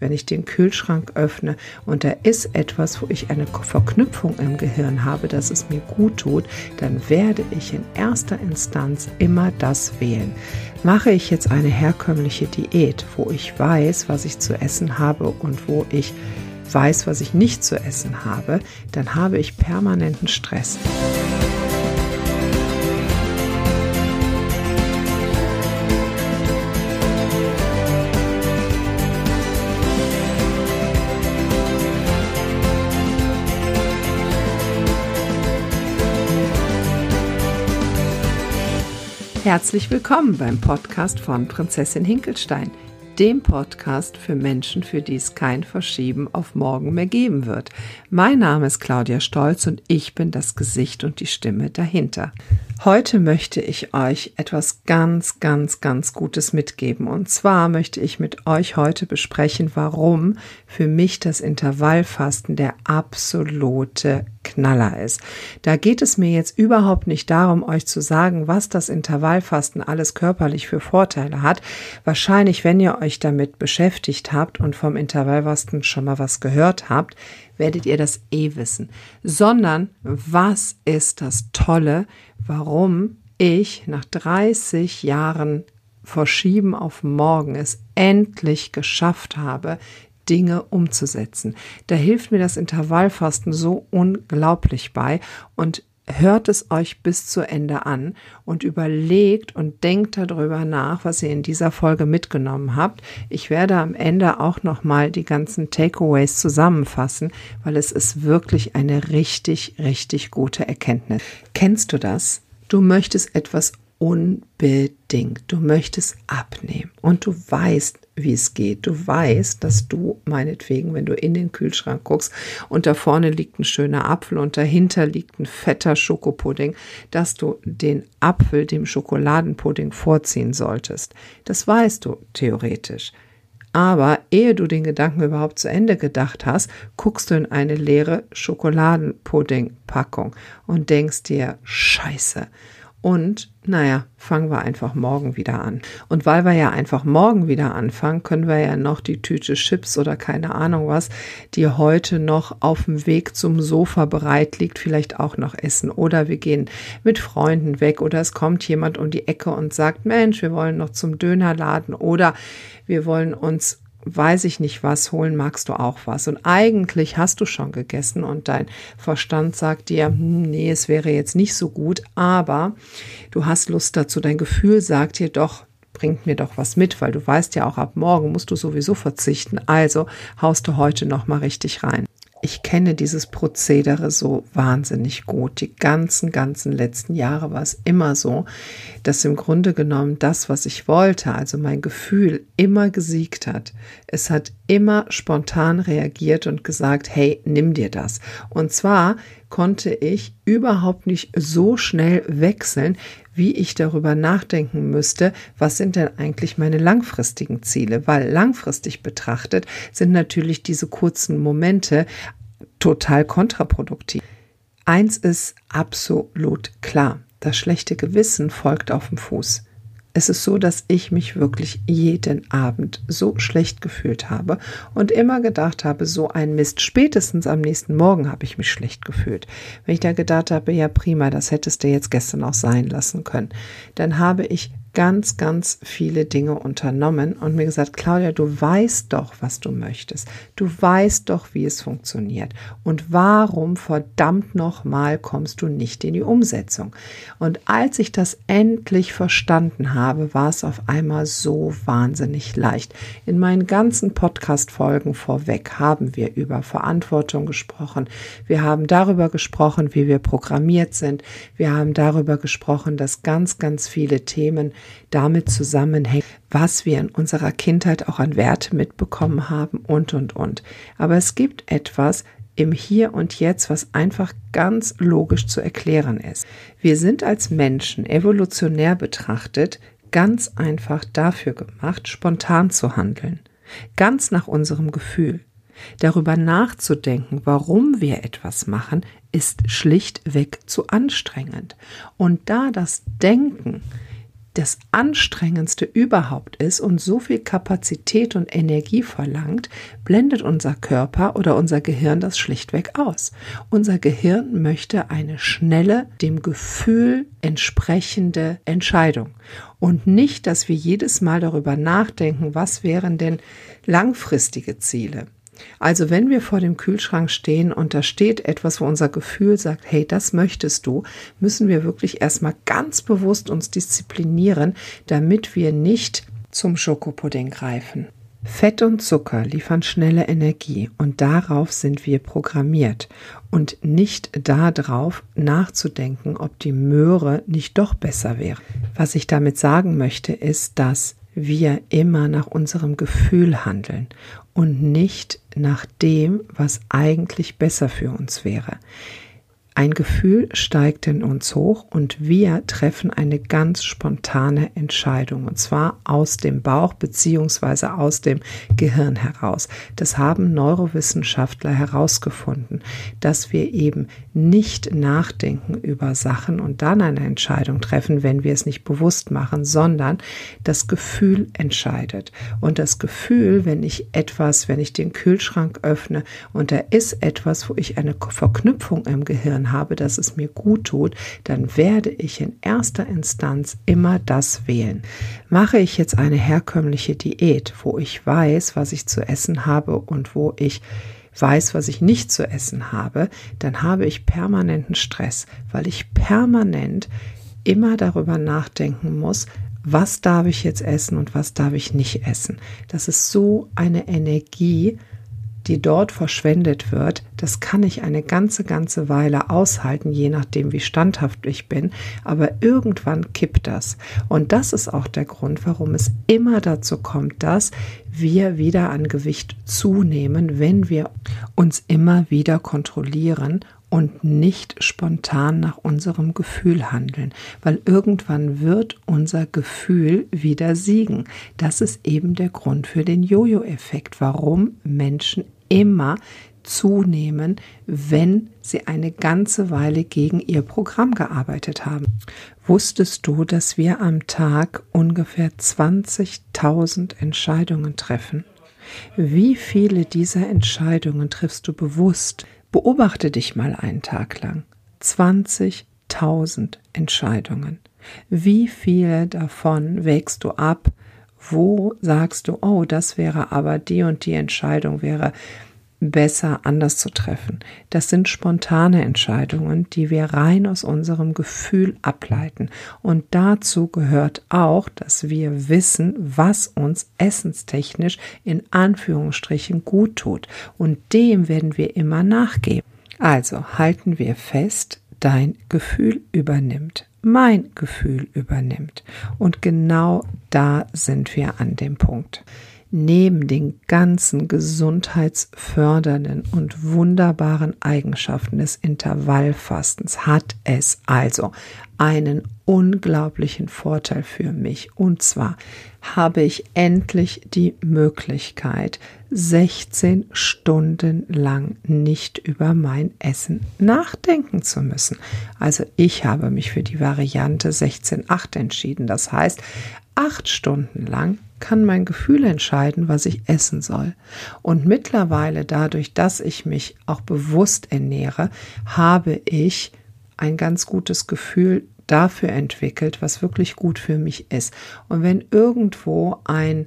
Wenn ich den Kühlschrank öffne und da ist etwas, wo ich eine Verknüpfung im Gehirn habe, dass es mir gut tut, dann werde ich in erster Instanz immer das wählen. Mache ich jetzt eine herkömmliche Diät, wo ich weiß, was ich zu essen habe und wo ich weiß, was ich nicht zu essen habe, dann habe ich permanenten Stress. Herzlich willkommen beim Podcast von Prinzessin Hinkelstein, dem Podcast für Menschen, für die es kein Verschieben auf morgen mehr geben wird. Mein Name ist Claudia Stolz und ich bin das Gesicht und die Stimme dahinter. Heute möchte ich euch etwas ganz, ganz, ganz Gutes mitgeben. Und zwar möchte ich mit euch heute besprechen, warum für mich das Intervallfasten der absolute Knaller ist. Da geht es mir jetzt überhaupt nicht darum, euch zu sagen, was das Intervallfasten alles körperlich für Vorteile hat. Wahrscheinlich, wenn ihr euch damit beschäftigt habt und vom Intervallfasten schon mal was gehört habt, werdet ihr das eh wissen. Sondern was ist das Tolle, warum ich nach 30 Jahren Verschieben auf morgen es endlich geschafft habe, Dinge umzusetzen. Da hilft mir das Intervallfasten so unglaublich bei und hört es euch bis zu Ende an und überlegt und denkt darüber nach, was ihr in dieser Folge mitgenommen habt. Ich werde am Ende auch noch mal die ganzen Takeaways zusammenfassen, weil es ist wirklich eine richtig richtig gute Erkenntnis. Kennst du das? Du möchtest etwas unbedingt. Du möchtest abnehmen und du weißt, wie es geht. Du weißt, dass du meinetwegen, wenn du in den Kühlschrank guckst und da vorne liegt ein schöner Apfel und dahinter liegt ein fetter Schokopudding, dass du den Apfel dem Schokoladenpudding vorziehen solltest. Das weißt du theoretisch. Aber ehe du den Gedanken überhaupt zu Ende gedacht hast, guckst du in eine leere Schokoladenpudding-Packung und denkst dir, scheiße, und naja, fangen wir einfach morgen wieder an. Und weil wir ja einfach morgen wieder anfangen, können wir ja noch die Tüte Chips oder keine Ahnung was, die heute noch auf dem Weg zum Sofa bereit liegt, vielleicht auch noch essen. Oder wir gehen mit Freunden weg oder es kommt jemand um die Ecke und sagt, Mensch, wir wollen noch zum Dönerladen oder wir wollen uns weiß ich nicht was, holen magst du auch was. Und eigentlich hast du schon gegessen und dein Verstand sagt dir, hm, nee, es wäre jetzt nicht so gut, aber du hast Lust dazu. Dein Gefühl sagt dir doch, bringt mir doch was mit, weil du weißt ja auch ab morgen musst du sowieso verzichten. Also haust du heute noch mal richtig rein ich kenne dieses Prozedere so wahnsinnig gut. Die ganzen, ganzen letzten Jahre war es immer so, dass im Grunde genommen das, was ich wollte, also mein Gefühl, immer gesiegt hat. Es hat immer spontan reagiert und gesagt, hey, nimm dir das. Und zwar konnte ich überhaupt nicht so schnell wechseln, wie ich darüber nachdenken müsste, was sind denn eigentlich meine langfristigen Ziele? Weil langfristig betrachtet sind natürlich diese kurzen Momente total kontraproduktiv. Eins ist absolut klar. Das schlechte Gewissen folgt auf dem Fuß. Es ist so, dass ich mich wirklich jeden Abend so schlecht gefühlt habe und immer gedacht habe, so ein Mist. Spätestens am nächsten Morgen habe ich mich schlecht gefühlt. Wenn ich da gedacht habe, ja prima, das hättest du jetzt gestern auch sein lassen können, dann habe ich ganz, ganz viele Dinge unternommen und mir gesagt, Claudia, du weißt doch, was du möchtest. Du weißt doch, wie es funktioniert. Und warum verdammt nochmal kommst du nicht in die Umsetzung? Und als ich das endlich verstanden habe, war es auf einmal so wahnsinnig leicht. In meinen ganzen Podcast-Folgen vorweg haben wir über Verantwortung gesprochen. Wir haben darüber gesprochen, wie wir programmiert sind. Wir haben darüber gesprochen, dass ganz, ganz viele Themen damit zusammenhängt, was wir in unserer Kindheit auch an Werte mitbekommen haben und, und, und. Aber es gibt etwas im Hier und Jetzt, was einfach ganz logisch zu erklären ist. Wir sind als Menschen evolutionär betrachtet ganz einfach dafür gemacht, spontan zu handeln. Ganz nach unserem Gefühl. Darüber nachzudenken, warum wir etwas machen, ist schlichtweg zu anstrengend. Und da das Denken das anstrengendste überhaupt ist und so viel Kapazität und Energie verlangt, blendet unser Körper oder unser Gehirn das schlichtweg aus. Unser Gehirn möchte eine schnelle, dem Gefühl entsprechende Entscheidung und nicht, dass wir jedes Mal darüber nachdenken, was wären denn langfristige Ziele. Also wenn wir vor dem Kühlschrank stehen und da steht etwas, wo unser Gefühl sagt, hey, das möchtest du, müssen wir wirklich erstmal ganz bewusst uns disziplinieren, damit wir nicht zum Schokopudding greifen. Fett und Zucker liefern schnelle Energie und darauf sind wir programmiert und nicht darauf nachzudenken, ob die Möhre nicht doch besser wäre. Was ich damit sagen möchte, ist, dass wir immer nach unserem Gefühl handeln und nicht nach dem, was eigentlich besser für uns wäre. Ein Gefühl steigt in uns hoch und wir treffen eine ganz spontane Entscheidung und zwar aus dem Bauch beziehungsweise aus dem Gehirn heraus. Das haben Neurowissenschaftler herausgefunden, dass wir eben nicht nachdenken über Sachen und dann eine Entscheidung treffen, wenn wir es nicht bewusst machen, sondern das Gefühl entscheidet. Und das Gefühl, wenn ich etwas, wenn ich den Kühlschrank öffne und da ist etwas, wo ich eine Verknüpfung im Gehirn habe, dass es mir gut tut, dann werde ich in erster Instanz immer das wählen. Mache ich jetzt eine herkömmliche Diät, wo ich weiß, was ich zu essen habe und wo ich weiß, was ich nicht zu essen habe, dann habe ich permanenten Stress, weil ich permanent immer darüber nachdenken muss, was darf ich jetzt essen und was darf ich nicht essen. Das ist so eine Energie, die dort verschwendet wird, das kann ich eine ganze, ganze Weile aushalten, je nachdem, wie standhaft ich bin. Aber irgendwann kippt das. Und das ist auch der Grund, warum es immer dazu kommt, dass wir wieder an Gewicht zunehmen, wenn wir uns immer wieder kontrollieren und nicht spontan nach unserem Gefühl handeln, weil irgendwann wird unser Gefühl wieder siegen. Das ist eben der Grund für den Jojo-Effekt, warum Menschen immer zunehmen, wenn sie eine ganze Weile gegen ihr Programm gearbeitet haben. Wusstest du, dass wir am Tag ungefähr 20.000 Entscheidungen treffen? Wie viele dieser Entscheidungen triffst du bewusst? Beobachte dich mal einen Tag lang. 20.000 Entscheidungen. Wie viele davon wägst du ab? Wo sagst du, oh, das wäre aber die und die Entscheidung wäre besser anders zu treffen. Das sind spontane Entscheidungen, die wir rein aus unserem Gefühl ableiten. Und dazu gehört auch, dass wir wissen, was uns essenstechnisch in Anführungsstrichen gut tut. Und dem werden wir immer nachgeben. Also halten wir fest, dein Gefühl übernimmt. Mein Gefühl übernimmt. Und genau da sind wir an dem Punkt neben den ganzen gesundheitsfördernden und wunderbaren Eigenschaften des Intervallfastens hat es also einen unglaublichen Vorteil für mich. Und zwar habe ich endlich die Möglichkeit, 16 Stunden lang nicht über mein Essen nachdenken zu müssen. Also ich habe mich für die Variante 16.8 entschieden. Das heißt, acht Stunden lang kann mein Gefühl entscheiden, was ich essen soll. Und mittlerweile dadurch, dass ich mich auch bewusst ernähre, habe ich ein ganz gutes Gefühl dafür entwickelt, was wirklich gut für mich ist. Und wenn irgendwo ein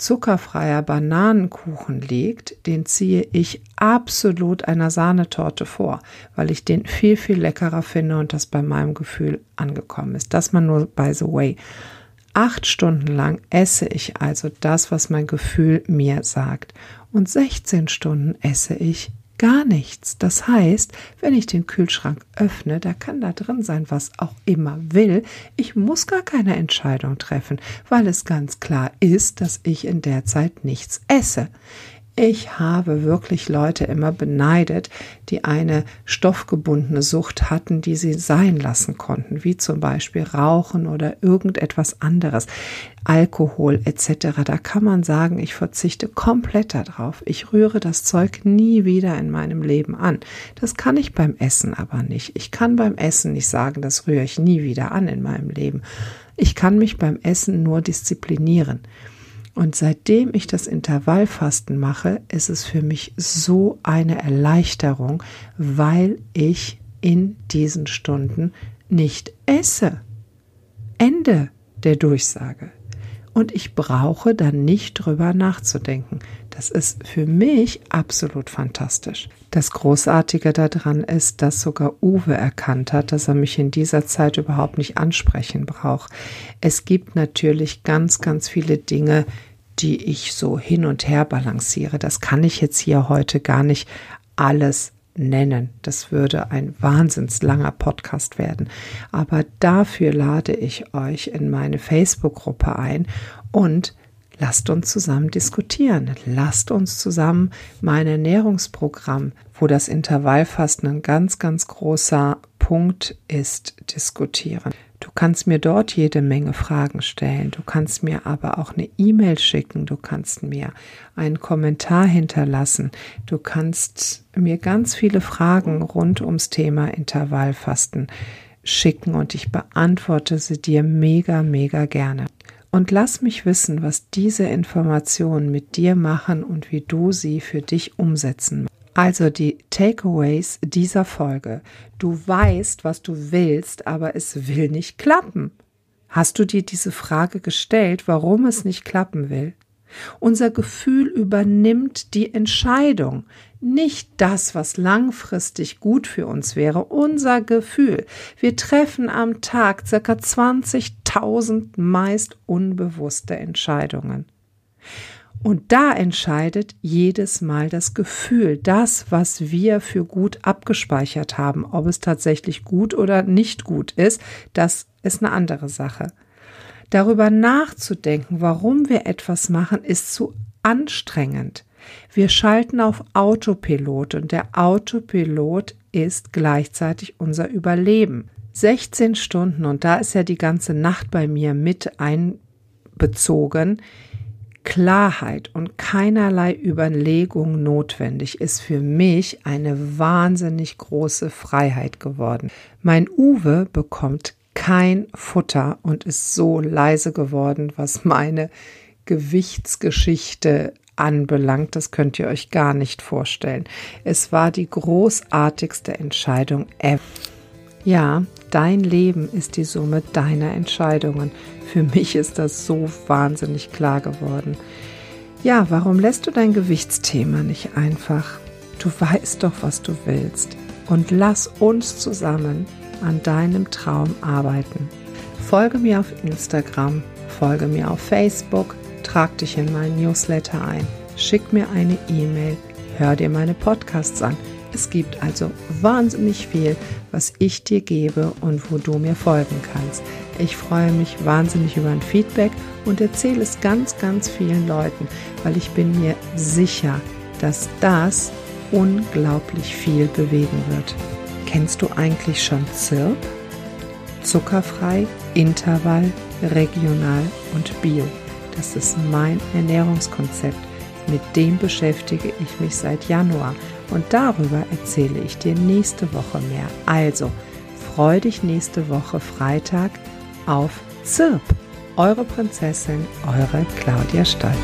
zuckerfreier Bananenkuchen liegt, den ziehe ich absolut einer Sahnetorte vor, weil ich den viel, viel leckerer finde und das bei meinem Gefühl angekommen ist. Das mal nur by the way. Acht Stunden lang esse ich also das, was mein Gefühl mir sagt. Und 16 Stunden esse ich gar nichts. Das heißt, wenn ich den Kühlschrank öffne, da kann da drin sein, was auch immer will. Ich muss gar keine Entscheidung treffen, weil es ganz klar ist, dass ich in der Zeit nichts esse. Ich habe wirklich Leute immer beneidet, die eine stoffgebundene Sucht hatten, die sie sein lassen konnten, wie zum Beispiel Rauchen oder irgendetwas anderes, Alkohol etc. Da kann man sagen, ich verzichte komplett darauf. Ich rühre das Zeug nie wieder in meinem Leben an. Das kann ich beim Essen aber nicht. Ich kann beim Essen nicht sagen, das rühre ich nie wieder an in meinem Leben. Ich kann mich beim Essen nur disziplinieren. Und seitdem ich das Intervallfasten mache, ist es für mich so eine Erleichterung, weil ich in diesen Stunden nicht esse. Ende der Durchsage. Und ich brauche dann nicht drüber nachzudenken. Das ist für mich absolut fantastisch. Das Großartige daran ist, dass sogar Uwe erkannt hat, dass er mich in dieser Zeit überhaupt nicht ansprechen braucht. Es gibt natürlich ganz, ganz viele Dinge, die ich so hin und her balanciere. Das kann ich jetzt hier heute gar nicht alles nennen. Das würde ein wahnsinns langer Podcast werden. Aber dafür lade ich euch in meine Facebook-Gruppe ein und lasst uns zusammen diskutieren. Lasst uns zusammen mein Ernährungsprogramm, wo das Intervallfasten ein ganz, ganz großer Punkt ist, diskutieren. Du kannst mir dort jede Menge Fragen stellen. Du kannst mir aber auch eine E-Mail schicken. Du kannst mir einen Kommentar hinterlassen. Du kannst mir ganz viele Fragen rund ums Thema Intervallfasten schicken und ich beantworte sie dir mega, mega gerne. Und lass mich wissen, was diese Informationen mit dir machen und wie du sie für dich umsetzen also die Takeaways dieser Folge. Du weißt, was du willst, aber es will nicht klappen. Hast du dir diese Frage gestellt, warum es nicht klappen will? Unser Gefühl übernimmt die Entscheidung, nicht das, was langfristig gut für uns wäre, unser Gefühl. Wir treffen am Tag ca. 20.000 meist unbewusste Entscheidungen. Und da entscheidet jedes Mal das Gefühl, das, was wir für gut abgespeichert haben. Ob es tatsächlich gut oder nicht gut ist, das ist eine andere Sache. Darüber nachzudenken, warum wir etwas machen, ist zu anstrengend. Wir schalten auf Autopilot und der Autopilot ist gleichzeitig unser Überleben. 16 Stunden und da ist ja die ganze Nacht bei mir mit einbezogen Klarheit und keinerlei Überlegung notwendig ist für mich eine wahnsinnig große Freiheit geworden. Mein Uwe bekommt kein Futter und ist so leise geworden, was meine Gewichtsgeschichte anbelangt. Das könnt ihr euch gar nicht vorstellen. Es war die großartigste Entscheidung ever. Ja, dein Leben ist die Summe deiner Entscheidungen. Für mich ist das so wahnsinnig klar geworden. Ja, warum lässt du dein Gewichtsthema nicht einfach? Du weißt doch, was du willst. Und lass uns zusammen an deinem Traum arbeiten. Folge mir auf Instagram, folge mir auf Facebook, trag dich in meinen Newsletter ein, schick mir eine E-Mail, hör dir meine Podcasts an. Es gibt also wahnsinnig viel, was ich dir gebe und wo du mir folgen kannst. Ich freue mich wahnsinnig über ein Feedback und erzähle es ganz, ganz vielen Leuten, weil ich bin mir sicher, dass das unglaublich viel bewegen wird. Kennst du eigentlich schon Zirp? Zuckerfrei, Intervall, regional und bio. Das ist mein Ernährungskonzept. Mit dem beschäftige ich mich seit Januar und darüber erzähle ich dir nächste Woche mehr. Also, freu dich nächste Woche Freitag auf Zirp. Eure Prinzessin, eure Claudia Stoll.